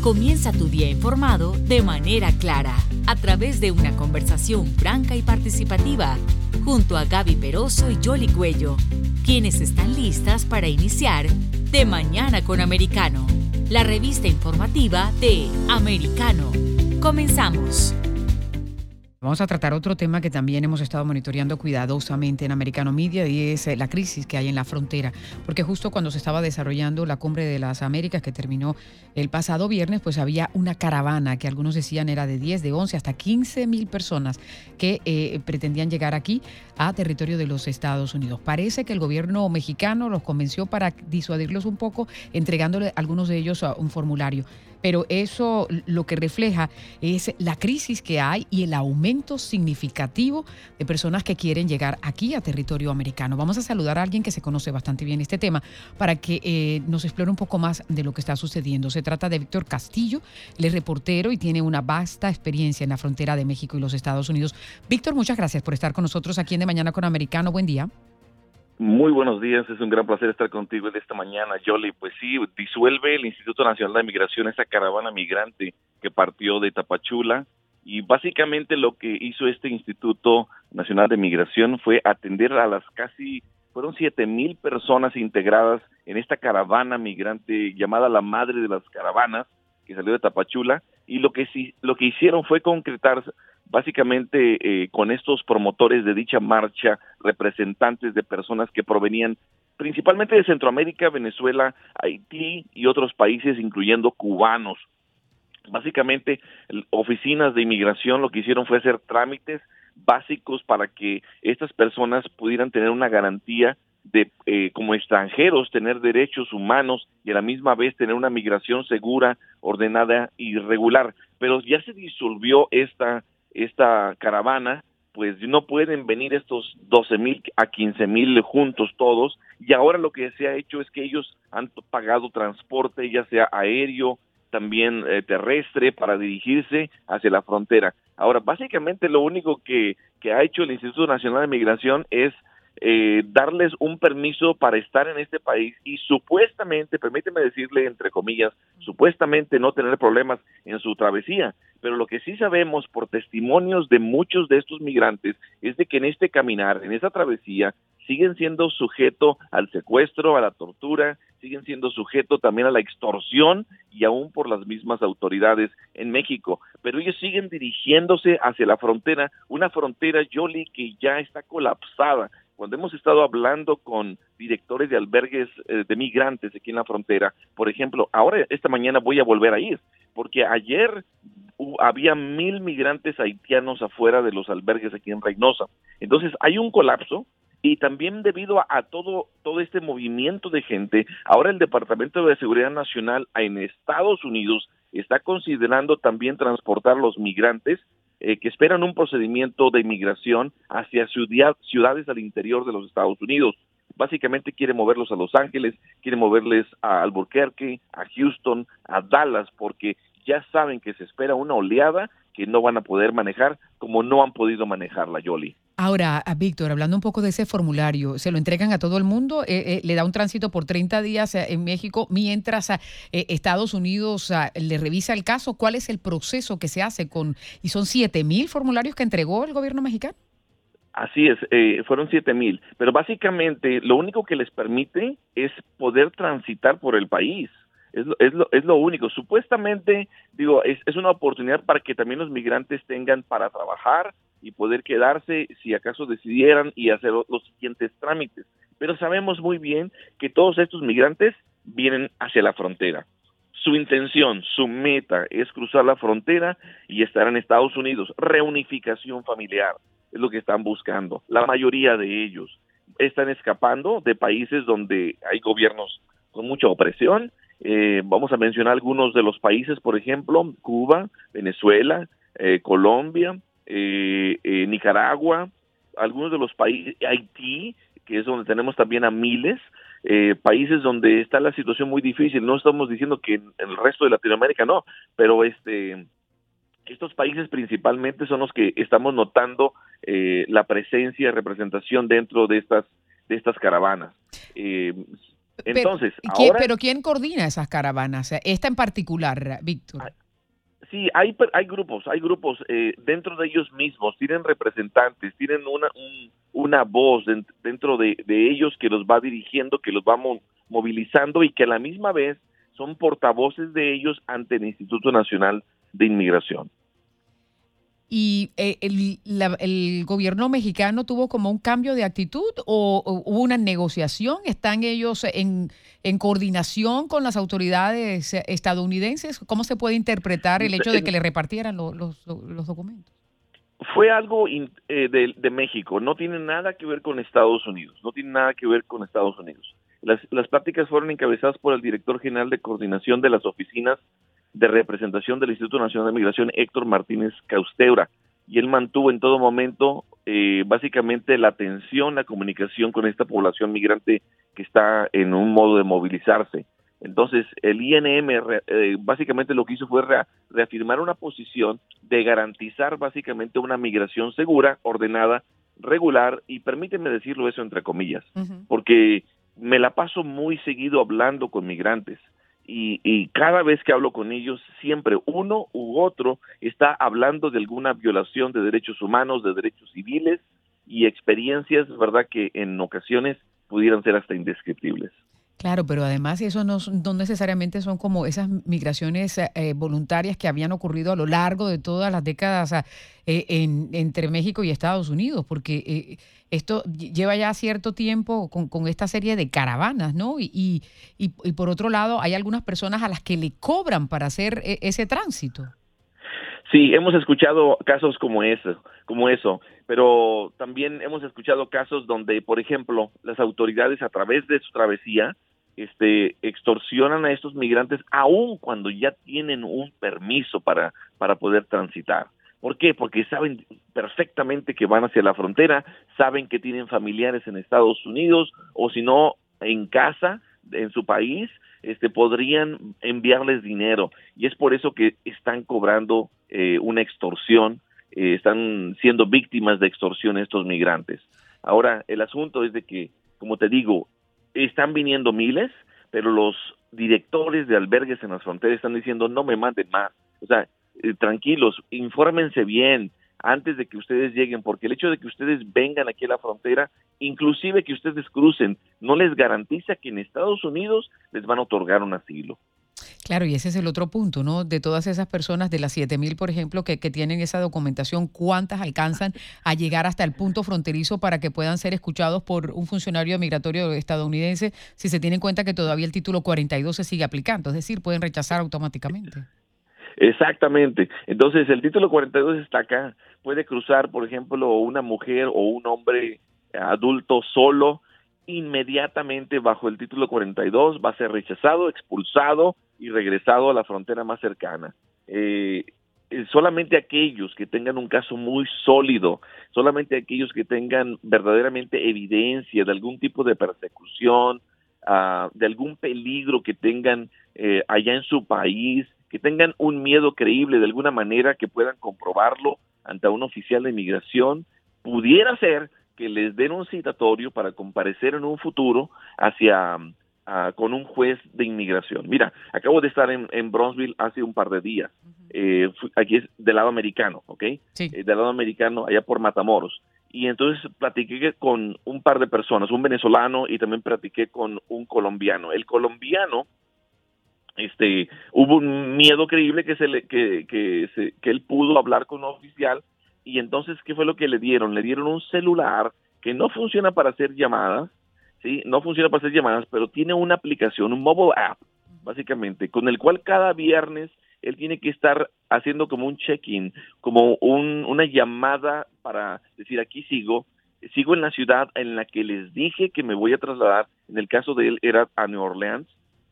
Comienza tu día informado de manera clara, a través de una conversación franca y participativa, junto a Gaby Peroso y Jolly Cuello, quienes están listas para iniciar De Mañana con Americano, la revista informativa de Americano. Comenzamos. Vamos a tratar otro tema que también hemos estado monitoreando cuidadosamente en Americano Media y es eh, la crisis que hay en la frontera. Porque justo cuando se estaba desarrollando la cumbre de las Américas que terminó el pasado viernes, pues había una caravana que algunos decían era de 10, de 11, hasta 15 mil personas que eh, pretendían llegar aquí a territorio de los Estados Unidos. Parece que el gobierno mexicano los convenció para disuadirlos un poco, entregándole a algunos de ellos un formulario pero eso lo que refleja es la crisis que hay y el aumento significativo de personas que quieren llegar aquí a territorio americano. Vamos a saludar a alguien que se conoce bastante bien este tema para que eh, nos explore un poco más de lo que está sucediendo. Se trata de Víctor Castillo, él es reportero y tiene una vasta experiencia en la frontera de México y los Estados Unidos. Víctor, muchas gracias por estar con nosotros aquí en De Mañana con Americano. Buen día. Muy buenos días, es un gran placer estar contigo en esta mañana, Jolly. Pues sí, disuelve el Instituto Nacional de Migración esa caravana migrante que partió de Tapachula y básicamente lo que hizo este Instituto Nacional de Migración fue atender a las casi, fueron siete mil personas integradas en esta caravana migrante llamada la madre de las caravanas que salió de Tapachula y lo que lo que hicieron fue concretar básicamente eh, con estos promotores de dicha marcha, representantes de personas que provenían principalmente de Centroamérica, Venezuela, Haití y otros países, incluyendo cubanos. Básicamente, oficinas de inmigración lo que hicieron fue hacer trámites básicos para que estas personas pudieran tener una garantía de eh, como extranjeros tener derechos humanos y a la misma vez tener una migración segura, ordenada y regular. Pero ya se disolvió esta esta caravana, pues no pueden venir estos 12 mil a 15 mil juntos todos y ahora lo que se ha hecho es que ellos han pagado transporte, ya sea aéreo, también eh, terrestre, para dirigirse hacia la frontera. Ahora, básicamente lo único que, que ha hecho el Instituto Nacional de Migración es eh, darles un permiso para estar en este país y supuestamente, permíteme decirle entre comillas, supuestamente no tener problemas en su travesía. Pero lo que sí sabemos por testimonios de muchos de estos migrantes es de que en este caminar, en esta travesía, siguen siendo sujeto al secuestro, a la tortura, siguen siendo sujeto también a la extorsión y aún por las mismas autoridades en México. Pero ellos siguen dirigiéndose hacia la frontera, una frontera, Yoli, que ya está colapsada cuando hemos estado hablando con directores de albergues eh, de migrantes aquí en la frontera, por ejemplo, ahora esta mañana voy a volver a ir, porque ayer había mil migrantes haitianos afuera de los albergues aquí en Reynosa. Entonces hay un colapso y también debido a, todo todo este movimiento de gente, ahora el Departamento de Seguridad Nacional en Estados Unidos está considerando también transportar los migrantes eh, que esperan un procedimiento de inmigración hacia ciudades al interior de los Estados Unidos. Básicamente quiere moverlos a Los Ángeles, quiere moverles a Albuquerque, a Houston, a Dallas, porque ya saben que se espera una oleada que no van a poder manejar como no han podido manejarla, Yoli. Ahora, Víctor, hablando un poco de ese formulario, ¿se lo entregan a todo el mundo? Eh, eh, ¿Le da un tránsito por 30 días eh, en México mientras Estados Unidos le revisa el caso? ¿Cuál es el proceso que se hace con, y son 7 mil formularios que entregó el gobierno mexicano? Así es, fueron siete mil, pero básicamente lo único que les permite es poder transitar por el país. Es lo, es lo, es lo único. Supuestamente, digo, es, es una oportunidad para que también los migrantes tengan para trabajar y poder quedarse si acaso decidieran y hacer los siguientes trámites. Pero sabemos muy bien que todos estos migrantes vienen hacia la frontera. Su intención, su meta es cruzar la frontera y estar en Estados Unidos. Reunificación familiar es lo que están buscando. La mayoría de ellos están escapando de países donde hay gobiernos con mucha opresión eh, vamos a mencionar algunos de los países, por ejemplo, Cuba, Venezuela, eh, Colombia, eh, Nicaragua, algunos de los países, Haití, que es donde tenemos también a miles, países donde está la situación muy difícil. No estamos diciendo que en el resto de Latinoamérica no, pero este estos países principalmente son los que estamos notando la presencia y representación dentro de estas de estas caravanas. Entonces, pero, pero ¿quién coordina esas caravanas? Esta en particular, Víctor. Ah, sí, hay, hay grupos, hay grupos eh, dentro de ellos mismos, tienen representantes, tienen una, una voz dentro de, ellos que los va dirigiendo, que los va movilizando y que a la misma vez son portavoces de ellos ante el Instituto Nacional de Inmigración. ¿Y eh, el, gobierno mexicano tuvo como un cambio de actitud o, hubo una negociación? ¿Están ellos en, coordinación con las autoridades estadounidenses? ¿Cómo se puede interpretar el hecho de que le repartieran los, documentos? Fue algo eh, de, de, México, no tiene nada que ver con Estados Unidos, no tiene nada que ver con Estados Unidos. Las, las pláticas fueron encabezadas por el director general de coordinación de las oficinas de representación del Instituto Nacional de Migración, Héctor Martínez Causteura, y él mantuvo en todo momento eh, básicamente la atención, la comunicación con esta población migrante que está en un modo de movilizarse. Entonces, el INM eh, básicamente lo que hizo fue reafirmar una posición de garantizar básicamente una migración segura, ordenada, regular, y permíteme decirlo eso entre comillas, porque me la paso muy seguido hablando con migrantes y, cada vez que hablo con ellos, siempre uno u otro está hablando de alguna violación de derechos humanos, de derechos civiles y experiencias, ¿verdad?, que en ocasiones pudieran ser hasta indescriptibles. Claro, pero además eso no, necesariamente son como esas migraciones eh, voluntarias que habían ocurrido a lo largo de todas las décadas eh, en, entre México y Estados Unidos, porque eh, esto lleva ya cierto tiempo con, esta serie de caravanas, ¿no? Y, y, por otro lado, hay algunas personas a las que le cobran para hacer ese tránsito. Sí, hemos escuchado casos como eso, como eso, pero también hemos escuchado casos donde, por ejemplo, las autoridades a través de su travesía este, extorsionan a estos migrantes aun cuando ya tienen un permiso para, para poder transitar. ¿Por qué? Porque saben perfectamente que van hacia la frontera, saben que tienen familiares en Estados Unidos o si no en casa, en su país, este, podrían enviarles dinero y es por eso que están cobrando eh, una extorsión, eh, están siendo víctimas de extorsión estos migrantes. Ahora, el asunto es de que, como te digo, están viniendo miles, pero los directores de albergues en las fronteras están diciendo no me manden más. O sea, eh, tranquilos, infórmense bien antes de que ustedes lleguen, porque el hecho de que ustedes vengan aquí a la frontera, inclusive que ustedes crucen, no les garantiza que en Estados Unidos les van a otorgar un asilo. Claro, y ese es el otro punto, ¿no? De todas esas personas, de las 7.000, por ejemplo, que, tienen esa documentación, ¿cuántas alcanzan a llegar hasta el punto fronterizo para que puedan ser escuchados por un funcionario migratorio estadounidense si se tiene en cuenta que todavía el título 42 se sigue aplicando? Es decir, pueden rechazar automáticamente. Exactamente. Entonces, el título 42 está acá. Puede cruzar, por ejemplo, una mujer o un hombre adulto solo inmediatamente bajo el título 42 va a ser rechazado, expulsado y regresado a la frontera más cercana. Eh, eh, solamente aquellos que tengan un caso muy sólido, solamente aquellos que tengan verdaderamente evidencia de algún tipo de persecución, ah, de algún peligro que tengan eh, allá en su país, que tengan un miedo creíble de alguna manera, que puedan comprobarlo ante un oficial de inmigración, pudiera ser que les den un citatorio para comparecer en un futuro hacia con un juez de inmigración. Mira, acabo de estar en, en Bronzeville hace un par de días. Eh, aquí es del lado americano, ¿ok? Sí. Eh, del lado americano, allá por Matamoros. Y entonces platiqué con un par de personas, un venezolano y también platiqué con un colombiano. El colombiano, este, hubo un miedo creíble que se le, que, que, se, que él pudo hablar con un oficial y entonces, ¿qué fue lo que le dieron? Le dieron un celular que no funciona para hacer llamadas, ¿sí? No funciona para hacer llamadas, pero tiene una aplicación, un mobile app, básicamente, con el cual cada viernes él tiene que estar haciendo como un check-in, como un, una llamada para decir, aquí sigo, sigo en la ciudad en la que les dije que me voy a trasladar, en el caso de él era a New Orleans,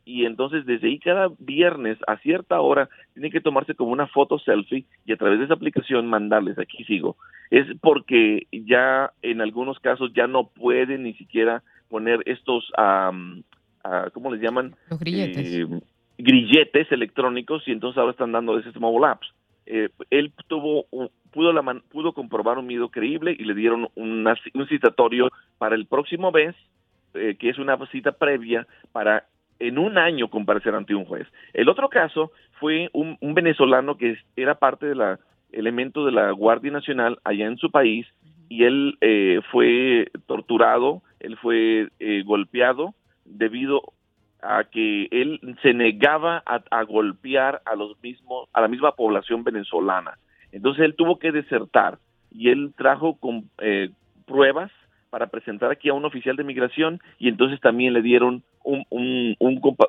y entonces desde ahí cada viernes a cierta hora tiene que tomarse como una foto selfie y a través de esa aplicación mandarles, aquí sigo. Es porque ya en algunos casos ya no pueden ni siquiera poner estos, ¿cómo les llaman? Los grilletes. Eh, grilletes electrónicos y entonces ahora están dando ese mobile apps. Eh, él tuvo pudo la pudo comprobar un miedo creíble y le dieron un citatorio para el próximo mes eh, que es una cita previa para en un año comparecer ante un juez. El otro caso fue un, venezolano que era parte de la elemento de la Guardia Nacional allá en su país y él eh, fue torturado, él fue eh, golpeado debido a que él se negaba a, golpear a los mismos a la misma población venezolana. Entonces él tuvo que desertar y él trajo con eh, pruebas para presentar aquí a un oficial de migración y entonces también le dieron un, un,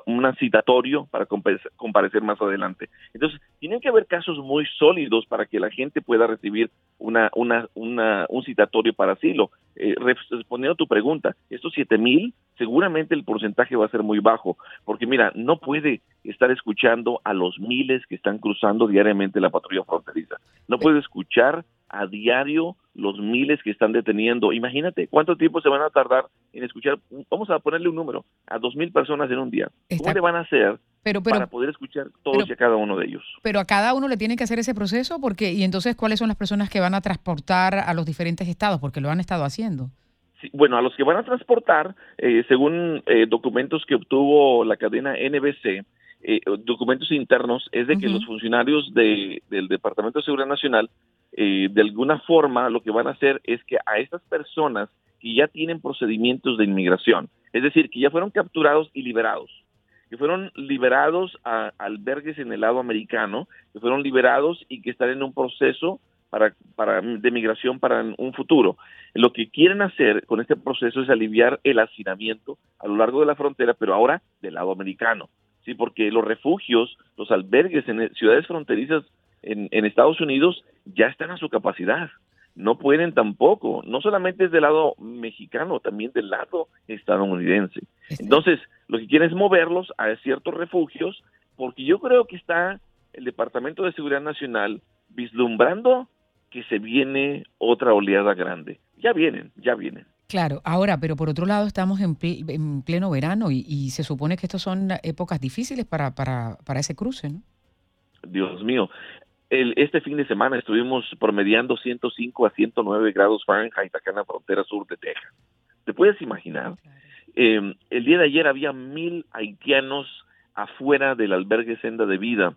un, citatorio para comparecer más adelante. Entonces, tienen que haber casos muy sólidos para que la gente pueda recibir una, una, una un citatorio para asilo. Eh, respondiendo a tu pregunta, estos siete mil, seguramente el porcentaje va a ser muy bajo, porque mira, no puede estar escuchando a los miles que están cruzando diariamente la patrulla fronteriza. No puede escuchar a diario los miles que están deteniendo. Imagínate cuánto tiempo se van a tardar en escuchar, vamos a ponerle un número, a dos mil personas en un día. ¿Cómo le van a hacer para poder escuchar todos y a cada uno de ellos? Pero a cada uno le tienen que hacer ese proceso, porque y entonces cuáles son las personas que van a transportar a los diferentes estados, porque lo han estado haciendo. bueno, a los que van a transportar, eh, según eh, documentos que obtuvo la cadena NBC, eh, documentos internos, es de que los funcionarios de, del Departamento de Seguridad Nacional eh, de alguna forma lo que van a hacer es que a estas personas que ya tienen procedimientos de inmigración, es decir, que ya fueron capturados y liberados, que fueron liberados a albergues en el lado americano, que fueron liberados y que están en un proceso para, para, de migración para un futuro. Lo que quieren hacer con este proceso es aliviar el hacinamiento a lo largo de la frontera, pero ahora del lado americano. Sí, porque los refugios, los albergues en ciudades fronterizas en, Estados Unidos ya están a su capacidad. No pueden tampoco, no solamente es del lado mexicano, también del lado estadounidense. Entonces, lo que quieren es moverlos a ciertos refugios, porque yo creo que está el Departamento de Seguridad Nacional vislumbrando que se viene otra oleada grande. Ya vienen, ya vienen. Claro, ahora, pero por otro lado estamos en, pleno verano y, y, se supone que estas son épocas difíciles para, para, para ese cruce, ¿no? Dios mío, este fin de semana estuvimos promediando 105 a 109 grados Fahrenheit acá en la frontera sur de Texas. ¿Te puedes imaginar? Em, el día de ayer había mil haitianos afuera del albergue Senda de Vida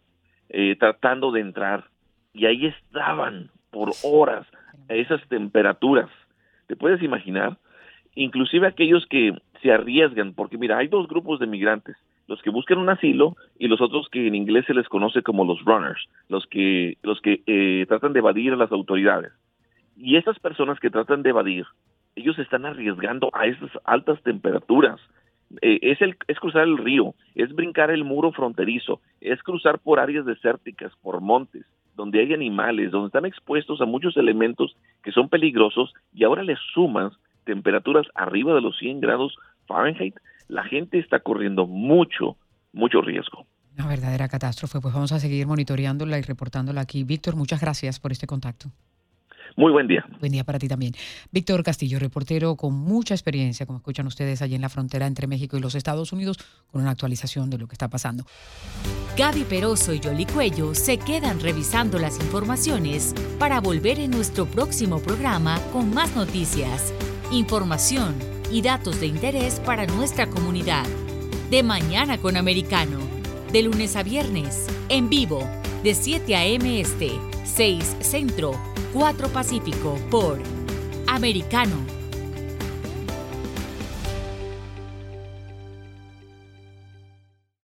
eh, tratando de entrar y ahí estaban por horas a esas temperaturas. ¿Te puedes imaginar? Inclusive aquellos que se arriesgan, porque mira, hay dos grupos de migrantes los que buscan un asilo y los otros que en inglés se les conoce como los runners, los que, los que eh, tratan de evadir a las autoridades. Y esas personas que tratan de evadir, ellos están arriesgando a esas altas temperaturas. Eh, es, el, es cruzar el río, es brincar el muro fronterizo, es cruzar por áreas desérticas, por montes, donde hay animales, donde están expuestos a muchos elementos que son peligrosos y ahora les sumas temperaturas arriba de los 100 grados Fahrenheit, la gente está corriendo mucho, mucho riesgo. Una verdadera catástrofe. Pues vamos a seguir monitoreándola y reportándola aquí. Víctor, muchas gracias por este contacto. Muy buen día. Buen día para ti también. Víctor Castillo, reportero con mucha experiencia, como escuchan ustedes, allí en la frontera entre México y los Estados Unidos, con una actualización de lo que está pasando. Gaby Peroso y Yoli Cuello se quedan revisando las informaciones para volver en nuestro próximo programa con más noticias, información y datos de interés para nuestra comunidad. De Mañana con Americano, de lunes a viernes, en vivo, de 7 a.m. Este, 6 Centro, 4 Pacífico, por Americano